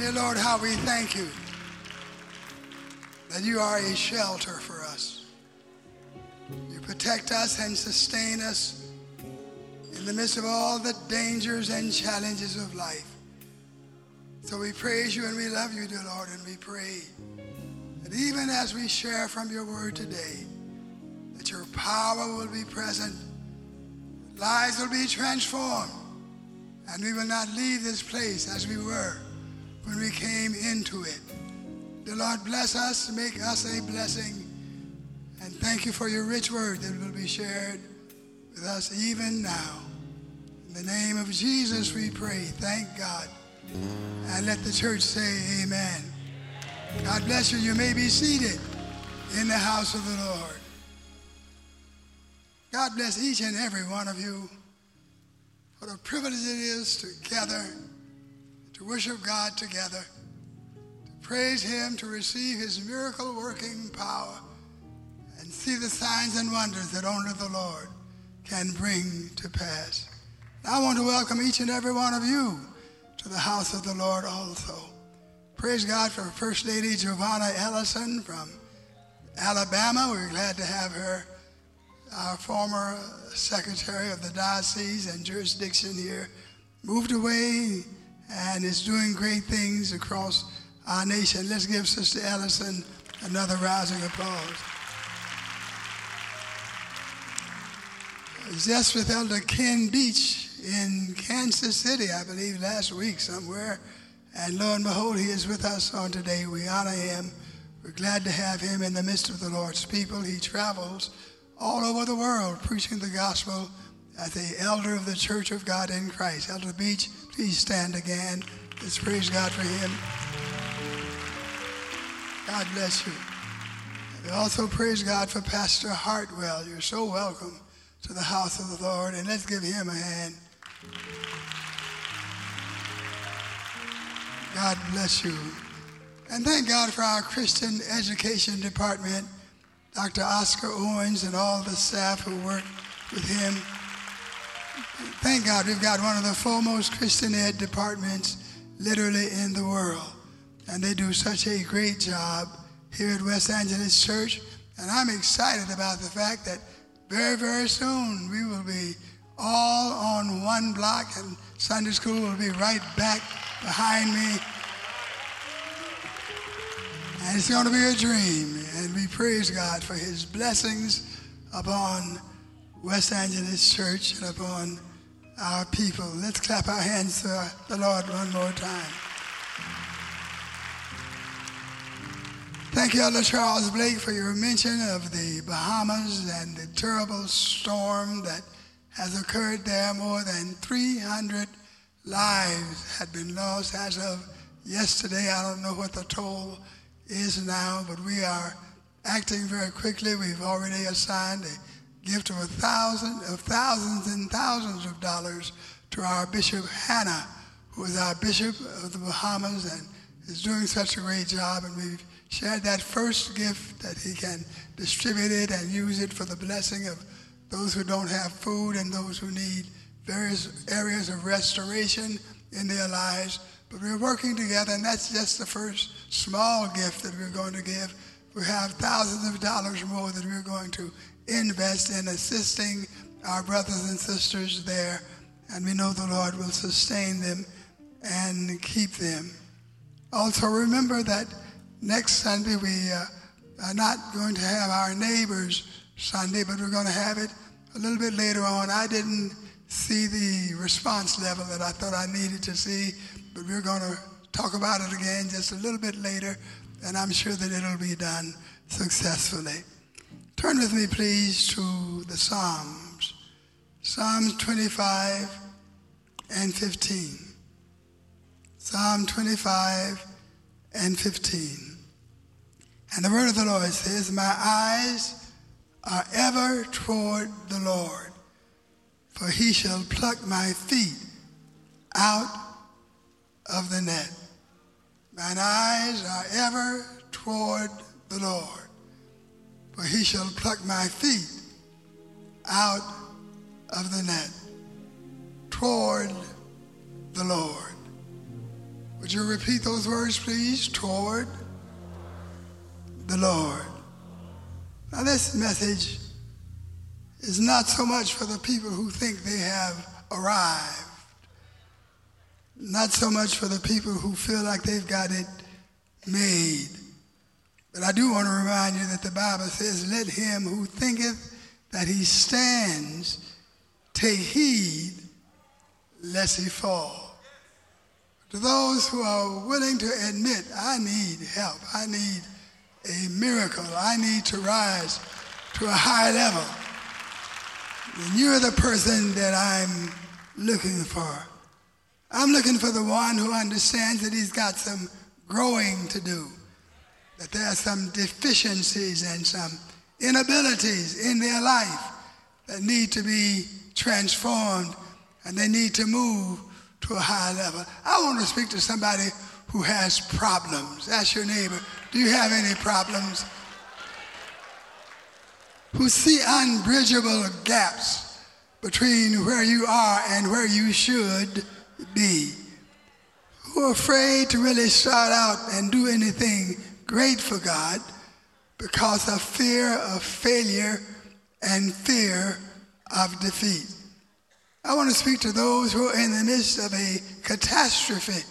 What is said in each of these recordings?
Dear Lord, how we thank you that you are a shelter for us. You protect us and sustain us in the midst of all the dangers and challenges of life. So we praise you and we love you, dear Lord, and we pray that even as we share from your word today, that your power will be present, lives will be transformed, and we will not leave this place as we were when we came into it. The Lord bless us, make us a blessing, and thank you for your rich word that will be shared with us even now. In the name of Jesus we pray. Thank God. And let the church say amen. God bless you. You may be seated in the house of the Lord. God bless each and every one of you for the privilege it is to gather to worship God together, to praise Him, to receive His miracle working power, and see the signs and wonders that only the Lord can bring to pass. I want to welcome each and every one of you to the house of the Lord also. Praise God for First Lady Giovanna Ellison from Alabama. We're glad to have her, our former Secretary of the Diocese and Jurisdiction here, moved away and is doing great things across our nation. Let's give Sister Ellison another rousing applause. Just with Elder Ken Beach in Kansas City, I believe, last week somewhere. And lo and behold, he is with us on today. We honor him. We're glad to have him in the midst of the Lord's people. He travels all over the world preaching the gospel as the elder of the Church of God in Christ. Elder Beach, please stand again. Let's praise God for him. God bless you. We also praise God for Pastor Hartwell. You're so welcome to the house of the Lord, and let's give him a hand. God bless you. And thank God for our Christian Education Department, Dr. Oscar Owens, and all the staff who work with him. Thank God we've got one of the foremost Christian ed departments literally in the world. And they do such a great job here at West Angeles Church. And I'm excited about the fact that very, very soon we will be all on one block and Sunday school will be right back behind me. And it's going to be a dream. And we praise God for his blessings upon West Angeles Church and upon our people. Let's clap our hands to the Lord one more time. Thank you, Elder Charles Blake, for your mention of the Bahamas and the terrible storm that has occurred there. More than 300 lives had been lost as of yesterday. I don't know what the toll is now, but we are acting very quickly. We've already assigned a gift of a thousand, of thousands and thousands of dollars to our Bishop Hannah, who is our Bishop of the Bahamas and is doing such a great job. And we've shared that first gift that he can distribute it and use it for the blessing of those who don't have food and those who need various areas of restoration in their lives. But we're working together, and that's just the first small gift that we're going to give. We have thousands of dollars more that we're going to invest in assisting our brothers and sisters there, and we know the Lord will sustain them and keep them. Also, remember that next Sunday we uh, are not going to have our neighbors Sunday, but we're going to have it a little bit later on. I didn't see the response level that I thought I needed to see, but we're going to talk about it again just a little bit later, and I'm sure that it'll be done successfully. Turn with me, please, to the Psalms. Psalms 25 and 15. Psalm 25 and 15. And the word of the Lord says, My eyes are ever toward the Lord, for he shall pluck my feet out of the net. Mine eyes are ever toward the Lord, he shall pluck my feet out of the net toward the Lord. Would you repeat those words, please? Toward the Lord. Now, this message is not so much for the people who think they have arrived, not so much for the people who feel like they've got it made. But I do want to remind you that the Bible says, Let him who thinketh that he stands take heed lest he fall. To those who are willing to admit, I need help, I need a miracle, I need to rise to a high level, then you're the person that I'm looking for. I'm looking for the one who understands that he's got some growing to do, that there are some deficiencies and some inabilities in their life that need to be transformed and they need to move to a higher level. I want to speak to somebody who has problems. Ask your neighbor, do you have any problems? Who see unbridgeable gaps between where you are and where you should be. Who are afraid to really start out and do anything great for God because of fear of failure and fear of defeat. I want to speak to those who are in the midst of a catastrophe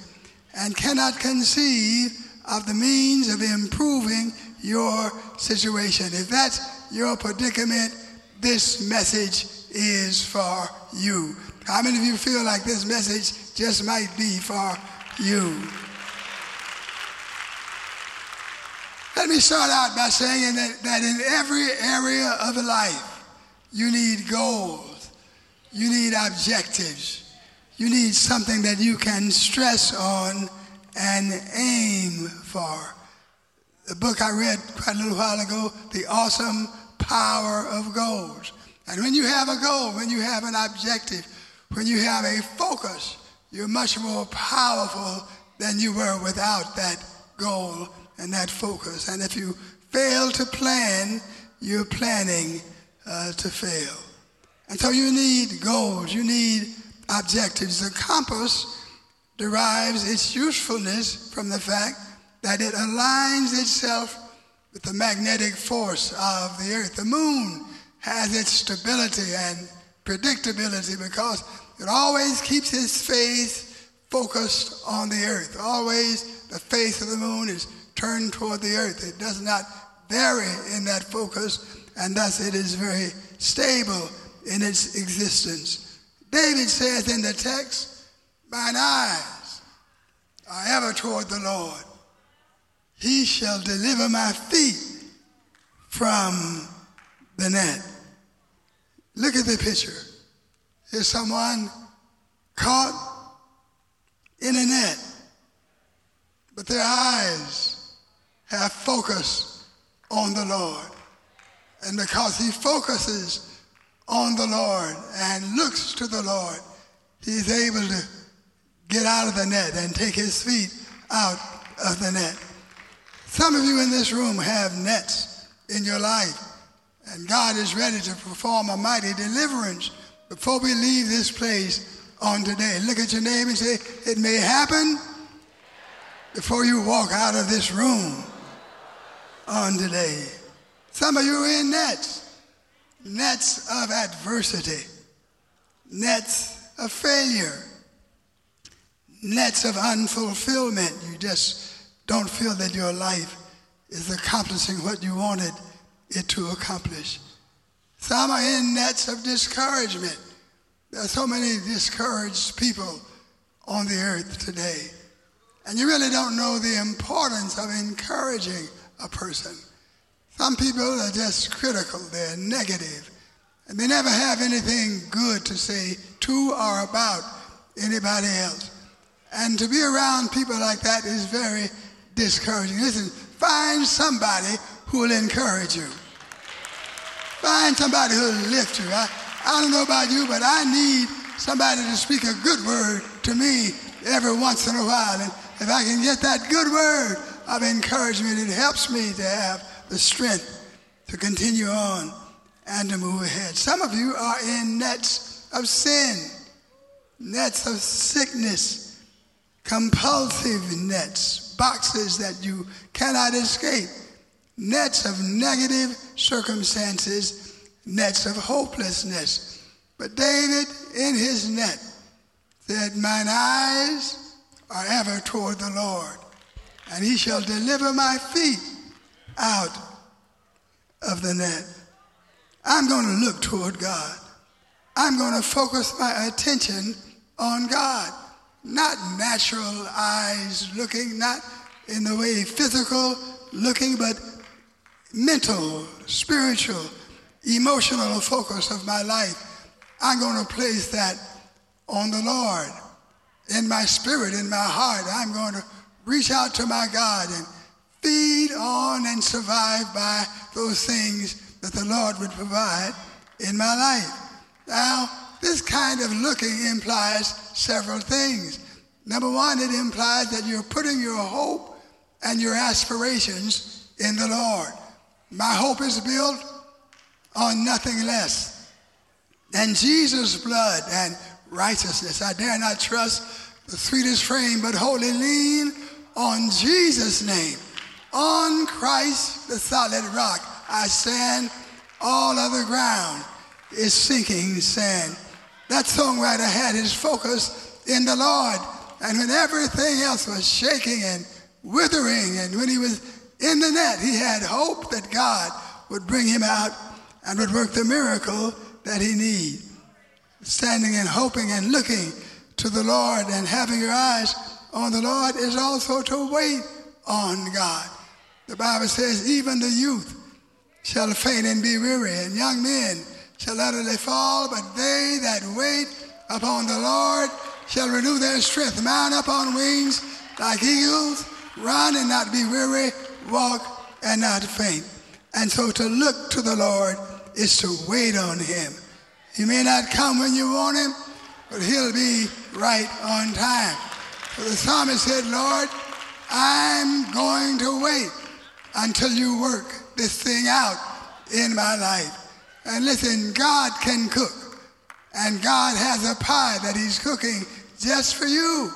and cannot conceive of the means of improving your situation. If that's your predicament, this message is for you. How many of you feel like this message just might be for you? Let me start out by saying that, that in every area of life, you need goals you need objectives. You need something that you can stress on and aim for. The book I read quite a little while ago, The Awesome Power of Goals. And when you have a goal, when you have an objective, when you have a focus, you're much more powerful than you were without that goal and that focus. And if you fail to plan, you're planning uh, to fail. And so you need goals, you need objectives. The compass derives its usefulness from the fact that it aligns itself with the magnetic force of the earth. The moon has its stability and predictability because it always keeps its face focused on the earth. Always the face of the moon is turned toward the earth. It does not vary in that focus, and thus it is very stable in its existence. David says in the text, Mine eyes are ever toward the Lord. He shall deliver my feet from the net. Look at the picture. Is someone caught in a net, but their eyes have focus on the Lord. And because he focuses on the Lord and looks to the Lord, he's able to get out of the net and take his feet out of the net. Some of you in this room have nets in your life, and God is ready to perform a mighty deliverance before we leave this place on today. Look at your name and say, It may happen before you walk out of this room on today. Some of you are in nets nets of adversity, nets of failure, nets of unfulfillment. You just don't feel that your life is accomplishing what you wanted it to accomplish. Some are in nets of discouragement. There are so many discouraged people on the earth today. And you really don't know the importance of encouraging a person. Some people are just critical, they're negative, and they never have anything good to say to or about anybody else. And to be around people like that is very discouraging. Listen, find somebody who will encourage you. Find somebody who will lift you. I, I don't know about you, but I need somebody to speak a good word to me every once in a while. And if I can get that good word of encouragement, it helps me to have the strength to continue on and to move ahead. Some of you are in nets of sin, nets of sickness, compulsive nets, boxes that you cannot escape, nets of negative circumstances, nets of hopelessness. But David, in his net, said, Mine eyes are ever toward the Lord, and he shall deliver my feet out of the net. I'm going to look toward God. I'm going to focus my attention on God. Not natural eyes looking, not in the way physical looking, but mental, spiritual, emotional focus of my life. I'm going to place that on the Lord. In my spirit, in my heart, I'm going to reach out to my God and feed on and survive by those things that the Lord would provide in my life. Now, this kind of looking implies several things. Number one, it implies that you're putting your hope and your aspirations in the Lord. My hope is built on nothing less than Jesus' blood and righteousness. I dare not trust the sweetest frame, but wholly lean on Jesus' name. On Christ, the solid rock, I stand. All other ground is sinking sand. That songwriter had his focus in the Lord. And when everything else was shaking and withering, and when he was in the net, he had hope that God would bring him out and would work the miracle that he needed. Standing and hoping and looking to the Lord and having your eyes on the Lord is also to wait on God. The Bible says, even the youth shall faint and be weary, and young men shall utterly fall, but they that wait upon the Lord shall renew their strength, mount up on wings like eagles, run and not be weary, walk and not faint. And so to look to the Lord is to wait on him. He may not come when you want him, but he'll be right on time. The psalmist said, Lord, I'm going to wait until you work this thing out in my life. And listen, God can cook. And God has a pie that he's cooking just for you.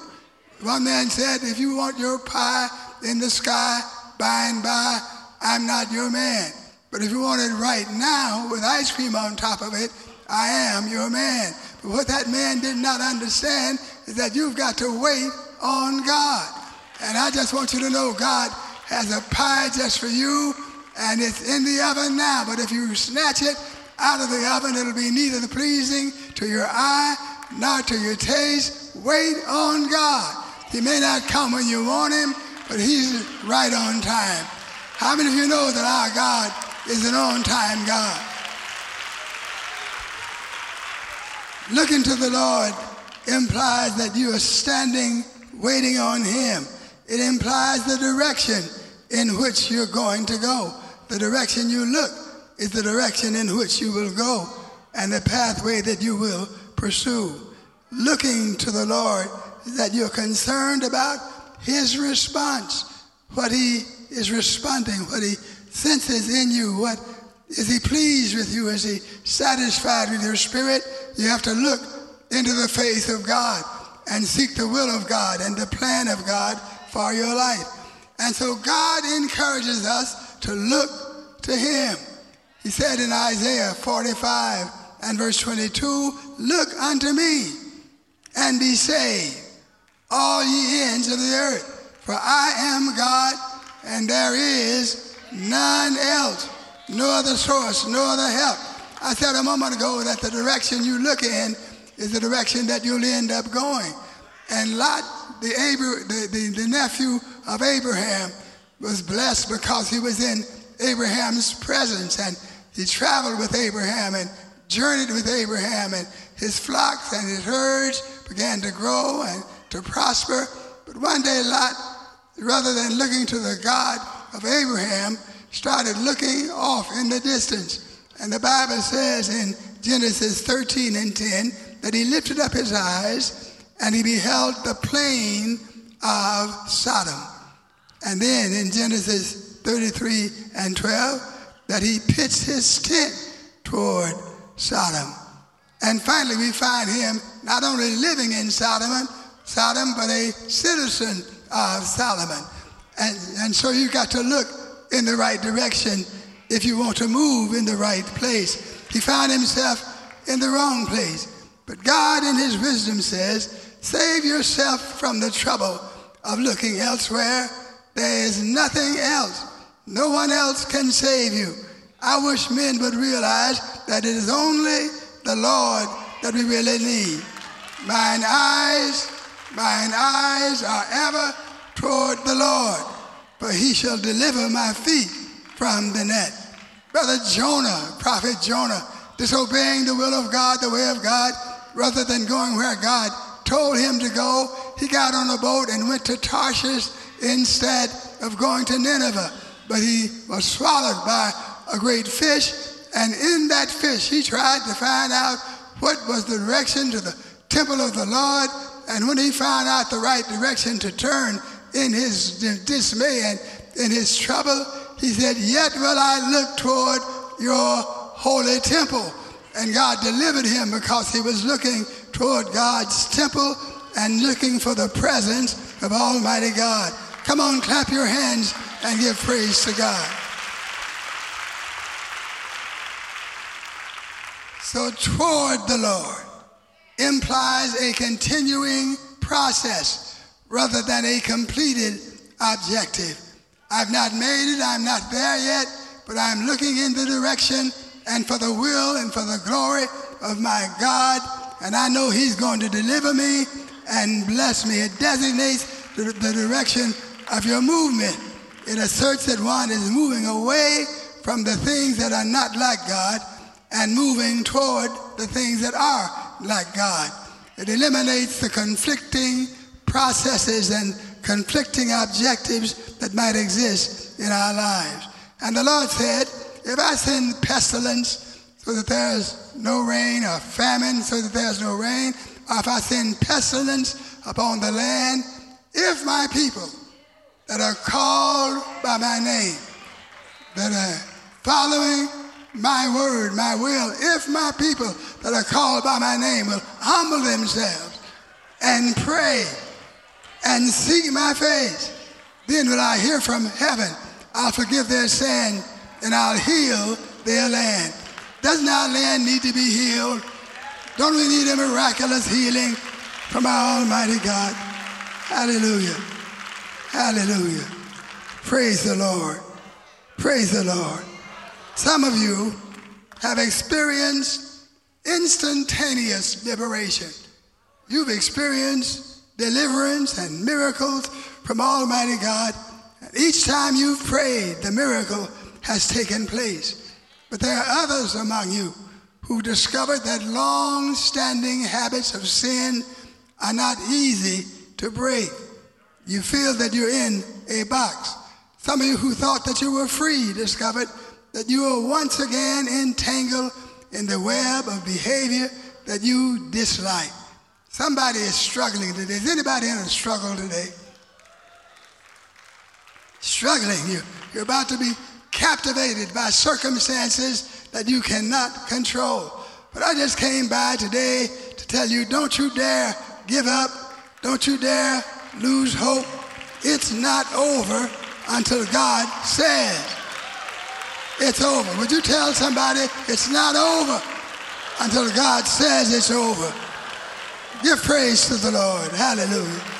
One man said, if you want your pie in the sky by and by, I'm not your man. But if you want it right now with ice cream on top of it, I am your man. But what that man did not understand is that you've got to wait on God. And I just want you to know God has a pie just for you, and it's in the oven now. But if you snatch it out of the oven, it'll be neither pleasing to your eye nor to your taste. Wait on God. He may not come when you want him, but he's right on time. How many of you know that our God is an on time God? Looking to the Lord implies that you are standing waiting on him. It implies the direction in which you're going to go. The direction you look is the direction in which you will go and the pathway that you will pursue. Looking to the Lord that you're concerned about his response, what he is responding, what he senses in you, what is he pleased with you? Is he satisfied with your spirit? You have to look into the face of God and seek the will of God and the plan of God for your life. And so God encourages us to look to him. He said in Isaiah 45 and verse 22, Look unto me and be saved, all ye ends of the earth, for I am God and there is none else, no other source, no other help. I said a moment ago that the direction you look in is the direction that you'll end up going. And Lot, the, the, the, the nephew of Abraham, was blessed because he was in Abraham's presence and he traveled with Abraham and journeyed with Abraham and his flocks and his herds began to grow and to prosper. But one day Lot, rather than looking to the God of Abraham, started looking off in the distance. And the Bible says in Genesis 13 and 10 that he lifted up his eyes and he beheld the plain of Sodom. And then in Genesis 33 and 12, that he pitched his tent toward Sodom. And finally, we find him not only living in Sodom, Sodom, but a citizen of Solomon. And, and so you've got to look in the right direction if you want to move in the right place. He found himself in the wrong place. But God, in his wisdom, says, save yourself from the trouble of looking elsewhere. There is nothing else. No one else can save you. I wish men would realize that it is only the Lord that we really need. Mine eyes, mine eyes are ever toward the Lord, for he shall deliver my feet from the net. Brother Jonah, prophet Jonah, disobeying the will of God, the way of God, rather than going where God told him to go, he got on a boat and went to Tarshish instead of going to Nineveh. But he was swallowed by a great fish, and in that fish he tried to find out what was the direction to the temple of the Lord. And when he found out the right direction to turn in his dismay and in his trouble, he said, Yet will I look toward your holy temple. And God delivered him because he was looking toward God's temple and looking for the presence of Almighty God. Come on, clap your hands and give praise to God. So, toward the Lord implies a continuing process rather than a completed objective. I've not made it, I'm not there yet, but I'm looking in the direction and for the will and for the glory of my God, and I know He's going to deliver me and bless me. It designates the, the direction of your movement. It asserts that one is moving away from the things that are not like God and moving toward the things that are like God. It eliminates the conflicting processes and conflicting objectives that might exist in our lives. And the Lord said, if I send pestilence so that there's no rain, or famine so that there's no rain, or if I send pestilence upon the land, if my people that are called by my name, that are following my word, my will, if my people that are called by my name will humble themselves and pray and seek my face, then will I hear from heaven. I'll forgive their sin and I'll heal their land. Doesn't our land need to be healed? Don't we need a miraculous healing from our Almighty God? Hallelujah. Hallelujah. Praise the Lord. Praise the Lord. Some of you have experienced instantaneous liberation. You've experienced deliverance and miracles from Almighty God. And each time you've prayed, the miracle has taken place. But there are others among you who discovered that long standing habits of sin are not easy to break. You feel that you're in a box. Some of you who thought that you were free discovered that you are once again entangled in the web of behavior that you dislike. Somebody is struggling today. Is anybody in a struggle today? Struggling. You're, you're about to be captivated by circumstances that you cannot control. But I just came by today to tell you don't you dare give up. Don't you dare lose hope. It's not over until God says it's over. Would you tell somebody it's not over until God says it's over? Give praise to the Lord. Hallelujah.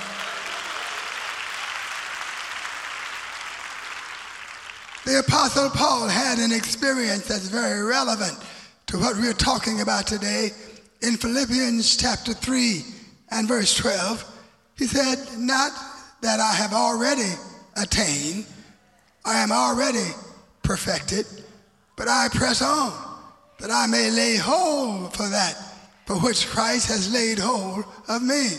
The Apostle Paul had an experience that's very relevant to what we're talking about today in Philippians chapter 3 and verse 12. He said, Not that I have already attained, I am already perfected, but I press on that I may lay hold for that for which Christ has laid hold of me.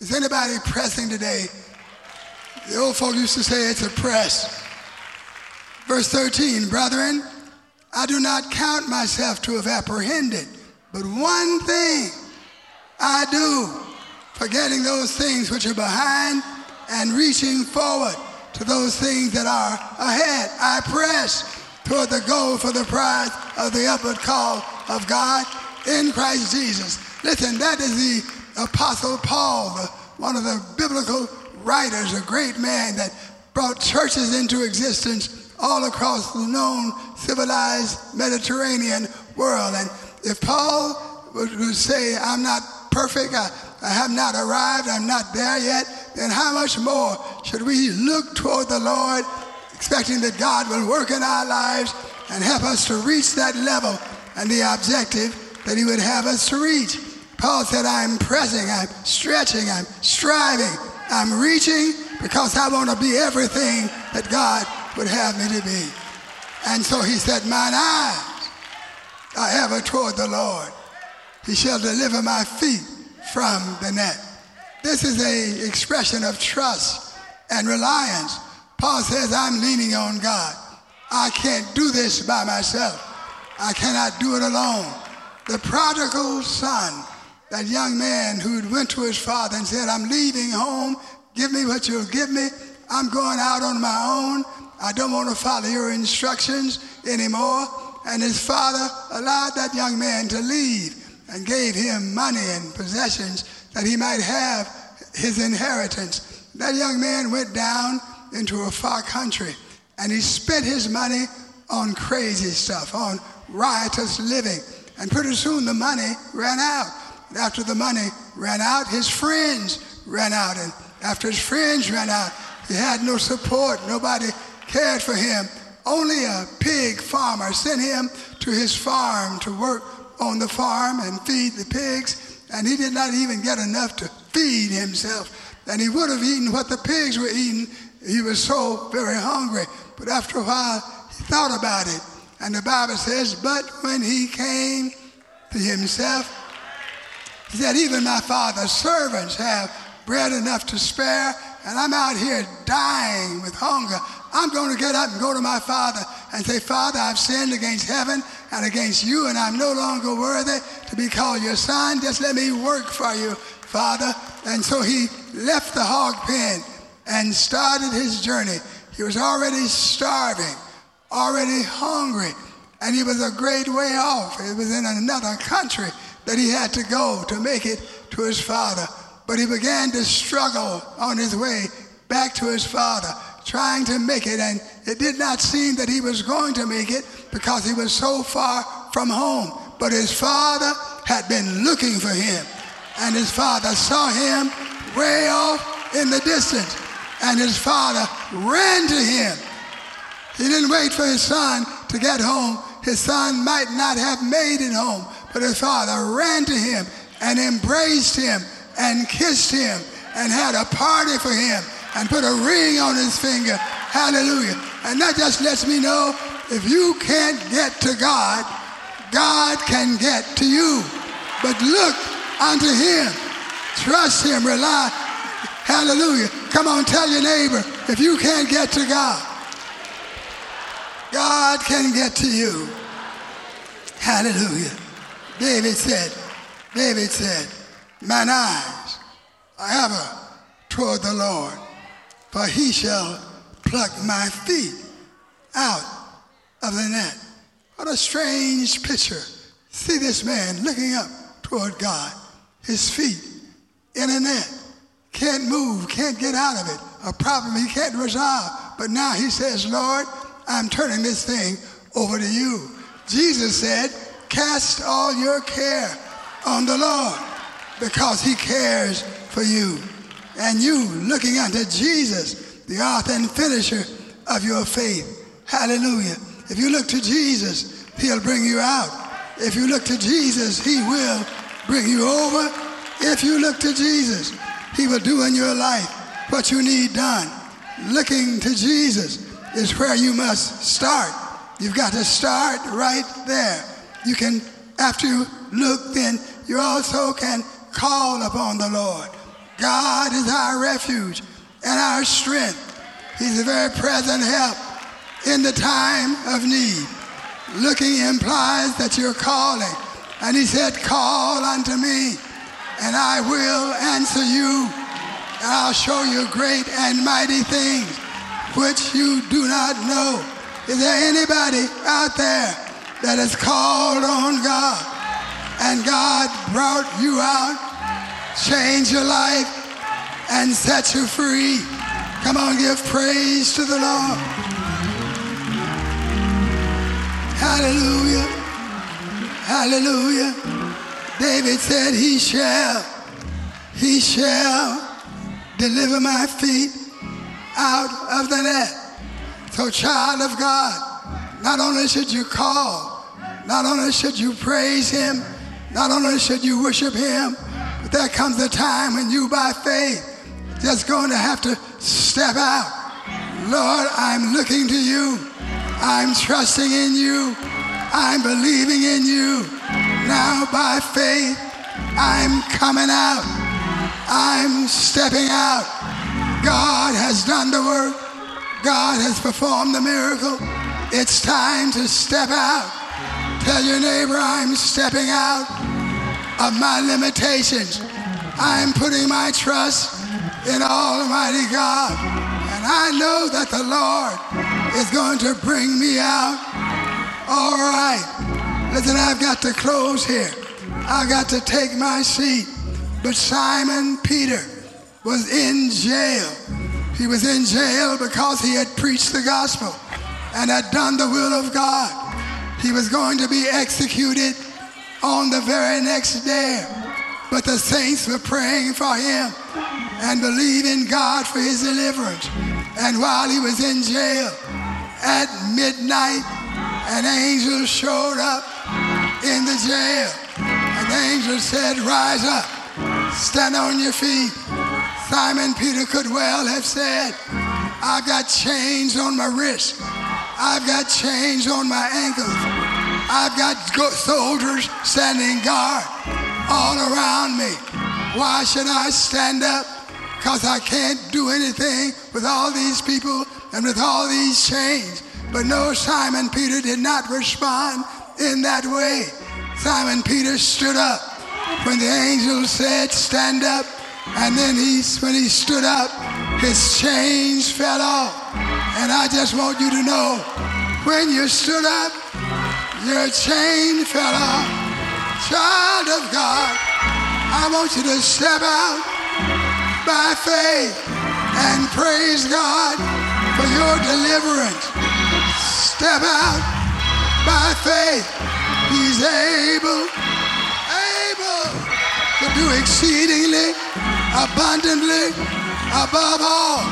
Is anybody pressing today? The old folk used to say it's a press. Verse 13, brethren, I do not count myself to have apprehended, but one thing I do, forgetting those things which are behind and reaching forward to those things that are ahead. I press toward the goal for the prize of the upward call of God in Christ Jesus. Listen, that is the Apostle Paul, the, one of the biblical writers, a great man that brought churches into existence all across the known civilized Mediterranean world. And if Paul would, say, I'm not perfect, I, I have not arrived, I'm not there yet, then how much more should we look toward the Lord, expecting that God will work in our lives and help us to reach that level and the objective that He would have us to reach? Paul said, I'm pressing, I'm stretching, I'm striving, I'm reaching because I want to be everything that God would have me to be. And so he said, Mine eyes are ever toward the Lord. He shall deliver my feet from the net. This is a expression of trust and reliance. Paul says, I'm leaning on God. I can't do this by myself. I cannot do it alone. The prodigal son, that young man who went to his father and said, I'm leaving home. Give me what you'll give me. I'm going out on my own. I don't want to follow your instructions anymore. And his father allowed that young man to leave and gave him money and possessions that he might have his inheritance. That young man went down into a far country and he spent his money on crazy stuff, on riotous living. And pretty soon the money ran out. And after the money ran out, his friends ran out. And after his friends ran out, he had no support. Nobody cared for him. Only a pig farmer sent him to his farm to work on the farm and feed the pigs, and he did not even get enough to feed himself. And he would have eaten what the pigs were eating. He was so very hungry. But after a while, he thought about it. And the Bible says, But when he came to himself, he said, Even my father's servants have bread enough to spare, and I'm out here dying with hunger. I'm going to get up and go to my father and say, Father, I've sinned against heaven and against you, and I'm no longer worthy to be called your son. Just let me work for you, Father. And so he left the hog pen and started his journey. He was already starving, already hungry, and he was a great way off. It was in another country that he had to go to make it to his father. But he began to struggle on his way back to his father trying to make it, and it did not seem that he was going to make it because he was so far from home. But his father had been looking for him, and his father saw him way off in the distance, and his father ran to him. He didn't wait for his son to get home. His son might not have made it home, but his father ran to him and embraced him and kissed him and had a party for him and put a ring on his finger. Hallelujah. And that just lets me know if you can't get to God, God can get to you. But look unto him. Trust him. Rely. Hallelujah. Come on, tell your neighbor if you can't get to God, God can get to you. Hallelujah. David said, David said, Mine eyes are ever toward the Lord for he shall pluck my feet out of the net. What a strange picture. See this man looking up toward God, his feet in a net. Can't move, can't get out of it. A problem he can't resolve. But now he says, Lord, I'm turning this thing over to you. Jesus said, Cast all your care on the Lord because he cares for you and you looking unto Jesus, the author and finisher of your faith. Hallelujah. If you look to Jesus, he'll bring you out. If you look to Jesus, he will bring you over. If you look to Jesus, he will do in your life what you need done. Looking to Jesus is where you must start. You've got to start right there. You can, after you look, then you also can call upon the Lord. God is our refuge and our strength. He's a very present help in the time of need. Looking implies that you're calling. And he said, Call unto me, and I will answer you, and I'll show you great and mighty things which you do not know. Is there anybody out there that has called on God and God brought you out, changed your life, and set you free? Come on, give praise to the Lord. Hallelujah. Hallelujah. David said, He shall, He shall deliver my feet out of the net. So, child of God, not only should you call, not only should you praise Him, not only should you worship Him, there comes a time when you, by faith, just going to have to step out. Lord, I'm looking to you. I'm trusting in you. I'm believing in you. Now, by faith, I'm coming out. I'm stepping out. God has done the work. God has performed the miracle. It's time to step out. Tell your neighbor, I'm stepping out of my limitations. I'm putting my trust in Almighty God. And I know that the Lord is going to bring me out. All right. Listen, I've got to close here. I've got to take my seat. But Simon Peter was in jail. He was in jail because he had preached the gospel and had done the will of God. He was going to be executed on the very next day. But the saints were praying for him and believing God for his deliverance. And while he was in jail, at midnight, an angel showed up in the jail. The angel said, Rise up, stand on your feet. Simon Peter could well have said, I've got chains on my wrists. I've got chains on my ankles. I've got soldiers standing guard all around me. Why should I stand up? Because I can't do anything with all these people and with all these chains. But no, Simon Peter did not respond in that way. Simon Peter stood up when the angel said, Stand up. And then he, when he stood up, his chains fell off. And I just want you to know when you stood up, your chain fell off child of God, I want you to step out by faith and praise God for your deliverance. Step out by faith. He's able, able to do exceedingly, abundantly, above all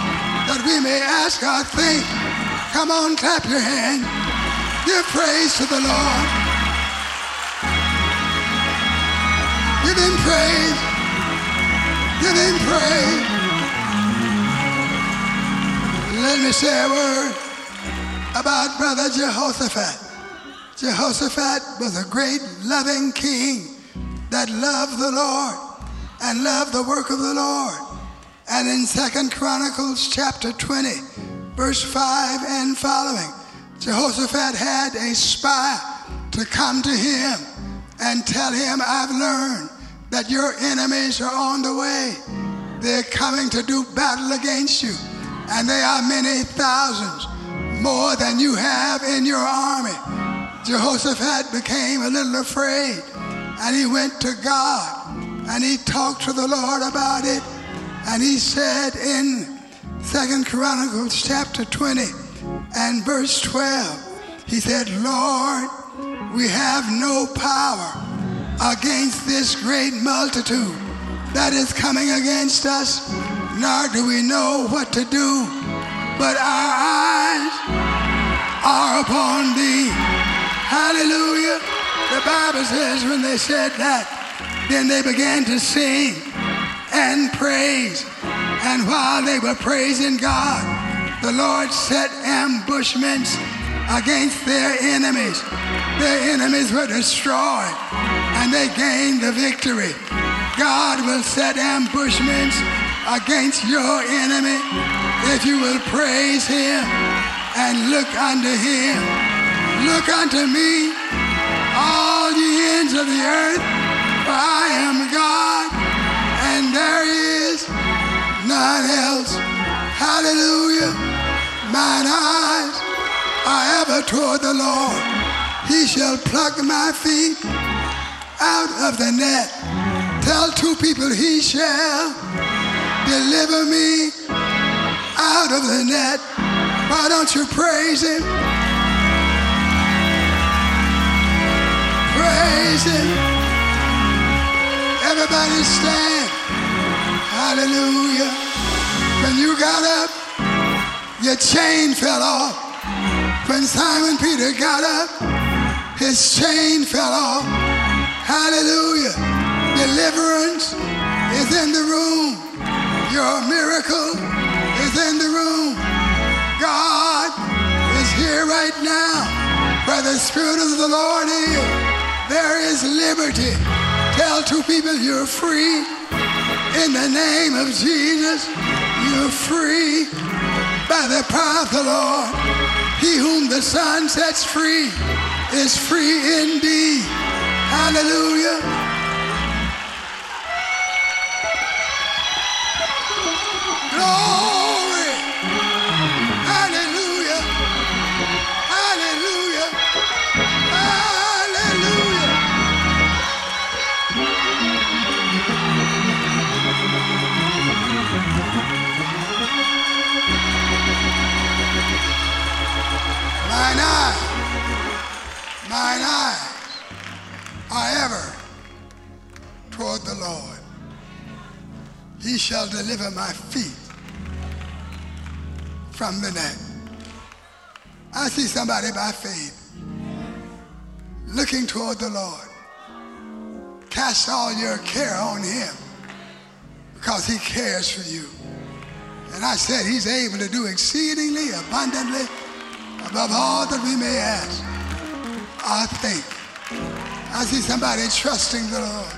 that we may ask or think. Come on, clap your hands. Give praise to the Lord. Give him praise. Give him praise. Let me say a word about Brother Jehoshaphat. Jehoshaphat was a great loving king that loved the Lord and loved the work of the Lord. And in Second Chronicles chapter 20, verse 5 and following, Jehoshaphat had a spy to come to him and tell him, I've learned that your enemies are on the way. They're coming to do battle against you. And they are many thousands, more than you have in your army. Jehoshaphat became a little afraid. And he went to God and he talked to the Lord about it. And he said in Second Chronicles chapter 20 and verse 12, he said, Lord, we have no power against this great multitude that is coming against us, nor do we know what to do, but our eyes are upon thee. Hallelujah. The Bible says when they said that, then they began to sing and praise. And while they were praising God, the Lord set ambushments against their enemies. Their enemies were destroyed and they gained the victory. God will set ambushments against your enemy if you will praise him and look unto him. Look unto me, all ye ends of the earth, for I am God and there is none else. Hallelujah. Mine eyes are ever toward the Lord. He shall pluck my feet out of the net. Tell two people he shall deliver me out of the net. Why don't you praise him? Praise him. Everybody stand. Hallelujah. When you got up, your chain fell off. When Simon Peter got up, his chain fell off. Hallelujah. Deliverance is in the room. Your miracle is in the room. God is here right now. Where the Spirit of the Lord is, there is liberty. Tell two people you're free. In the name of Jesus, you're free by the power of the Lord. He whom the Son sets free is free indeed. Hallelujah. Glory. Mine eyes are ever toward the Lord. He shall deliver my feet from the net. I see somebody by faith looking toward the Lord. Cast all your care on him because he cares for you. And I said he's able to do exceedingly abundantly above all that we may ask or think. I see somebody trusting the Lord.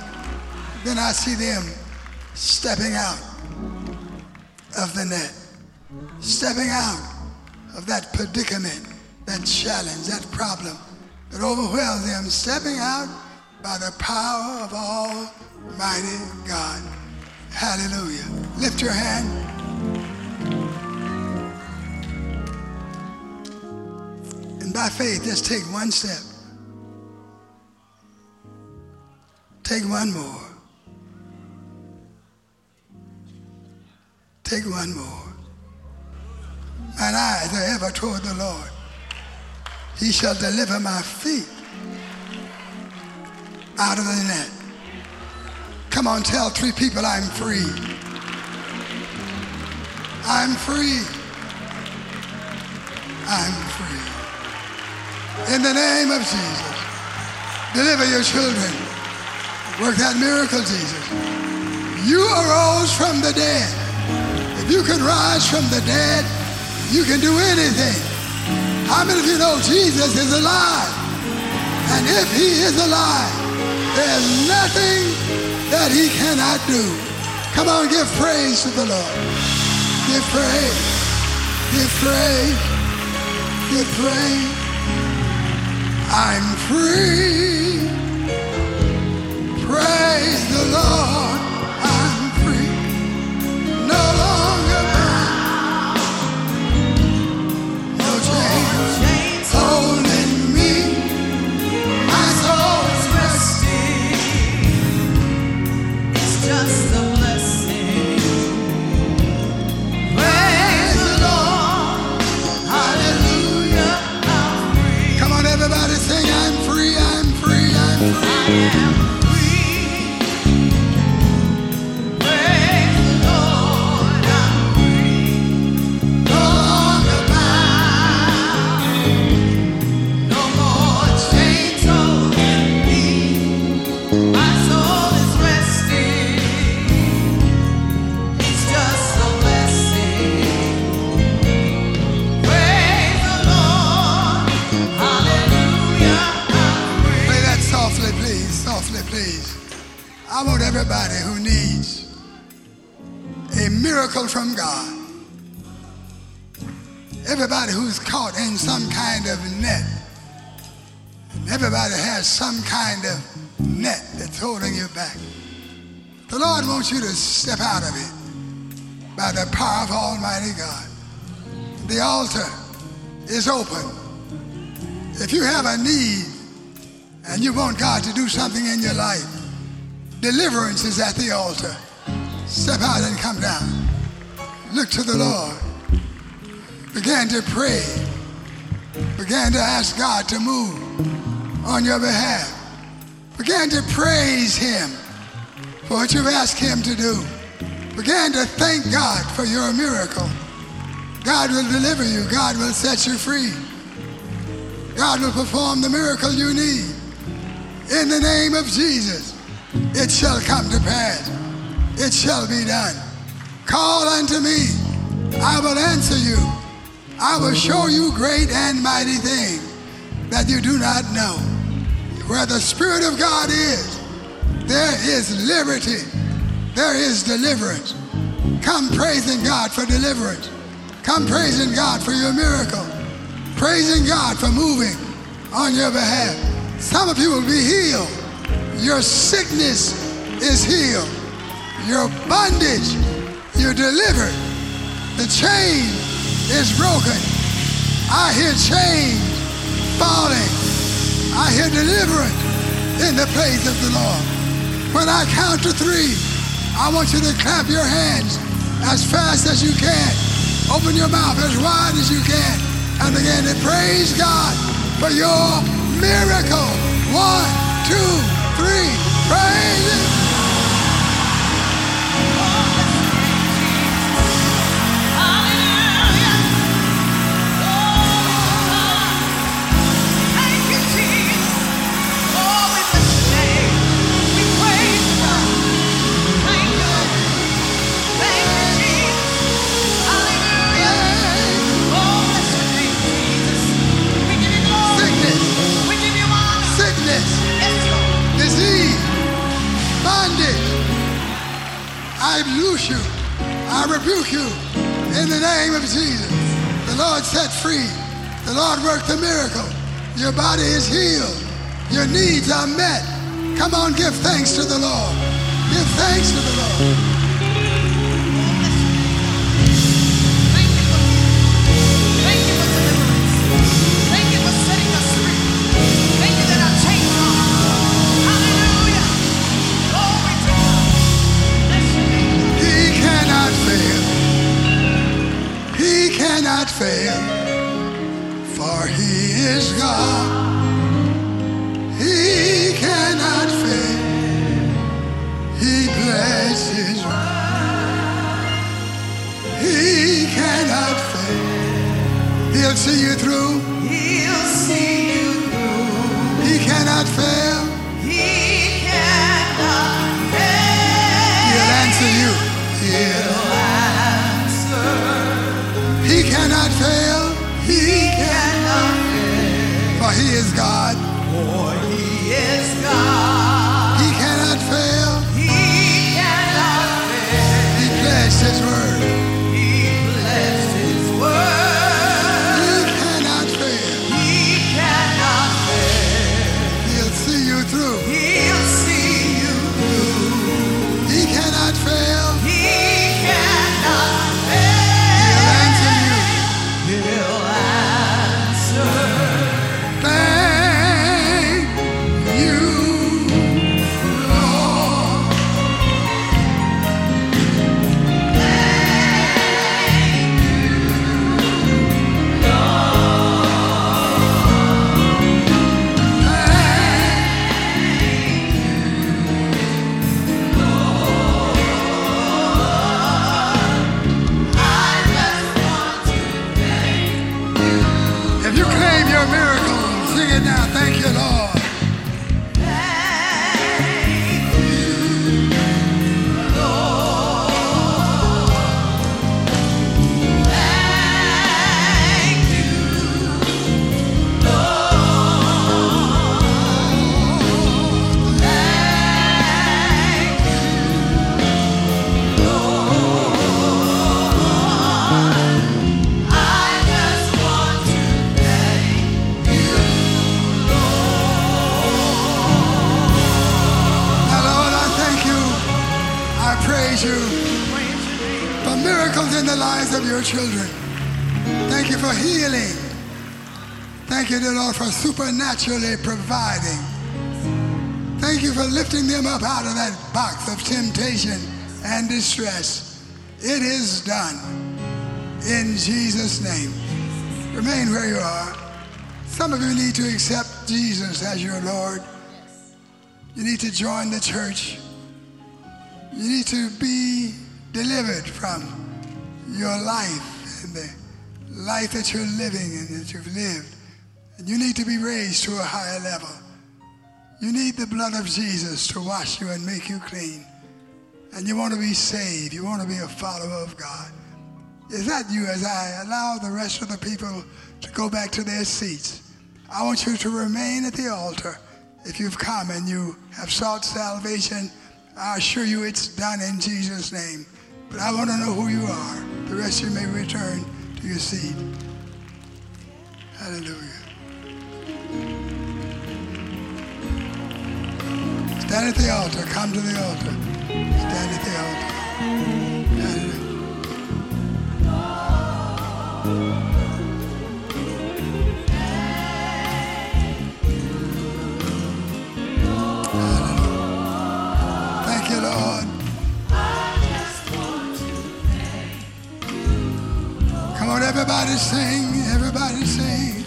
Then I see them stepping out of the net, stepping out of that predicament, that challenge, that problem that overwhelms them, stepping out by the power of Almighty God. Hallelujah. Lift your hand. And by faith, just take one step. Take one more. Take one more. Mine eyes are ever toward the Lord. He shall deliver my feet out of the net. Come on, tell three people I'm free. I'm free. I'm free. In the name of Jesus, deliver your children. Work that miracle, Jesus. You arose from the dead. If you can rise from the dead, you can do anything. How many of you know Jesus is alive? And if he is alive, there's nothing that he cannot do. Come on, give praise to the Lord. Give praise. Give praise. Give praise. I'm free. Praise the Lord. I'm free. No longer I want everybody who needs a miracle from God. Everybody who's caught in some kind of net. And everybody has some kind of net that's holding you back. The Lord wants you to step out of it by the power of Almighty God. The altar is open. If you have a need and you want God to do something in your life, deliverance is at the altar. Step out and come down. Look to the Lord. Begin to pray. Begin to ask God to move on your behalf. Begin to praise Him for what you've asked Him to do. Begin to thank God for your miracle. God will deliver you. God will set you free. God will perform the miracle you need. In the name of Jesus, it shall come to pass. It shall be done. Call unto me. I will answer you. I will show you great and mighty things that you do not know. Where the Spirit of God is, there is liberty. There is deliverance. Come praising God for deliverance. Come praising God for your miracle. Praising God for moving on your behalf. Some of you will be healed. Your sickness is healed. Your bondage, you're delivered. The chain is broken. I hear chains falling. I hear deliverance in the place of the Lord. When I count to three, I want you to clap your hands as fast as you can. Open your mouth as wide as you can and begin to praise God for your miracle. One, two, three. Praise Lord set free. The Lord worked a miracle. Your body is healed. Your needs are met. Come on, give thanks to the Lord. Give thanks to the Lord. Your children. Thank you for healing. Thank you, dear Lord, for supernaturally providing. Thank you for lifting them up out of that box of temptation and distress. It is done. In Jesus' name. Remain where you are. Some of you need to accept Jesus as your Lord. You need to join the church. You need to be delivered from your life and the life that you're living and that you've lived. And you need to be raised to a higher level. You need the blood of Jesus to wash you and make you clean. And you want to be saved. You want to be a follower of God. Is that you as I allow the rest of the people to go back to their seats? I want you to remain at the altar. If you've come and you have sought salvation, I assure you it's done in Jesus' name. But I want to know who you are. The rest of you may return to your seat. Hallelujah. Stand at the altar. Come to the altar. Stand at the altar. Everybody sing. Everybody sing.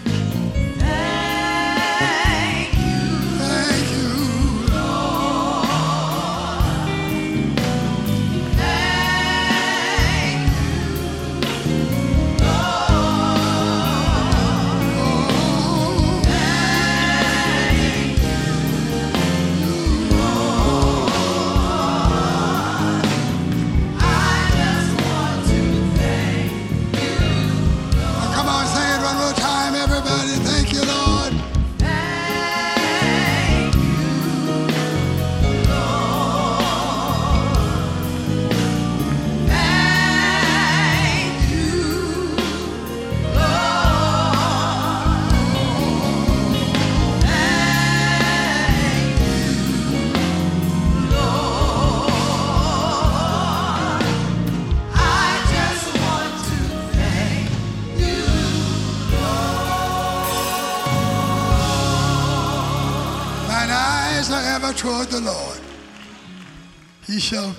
He shall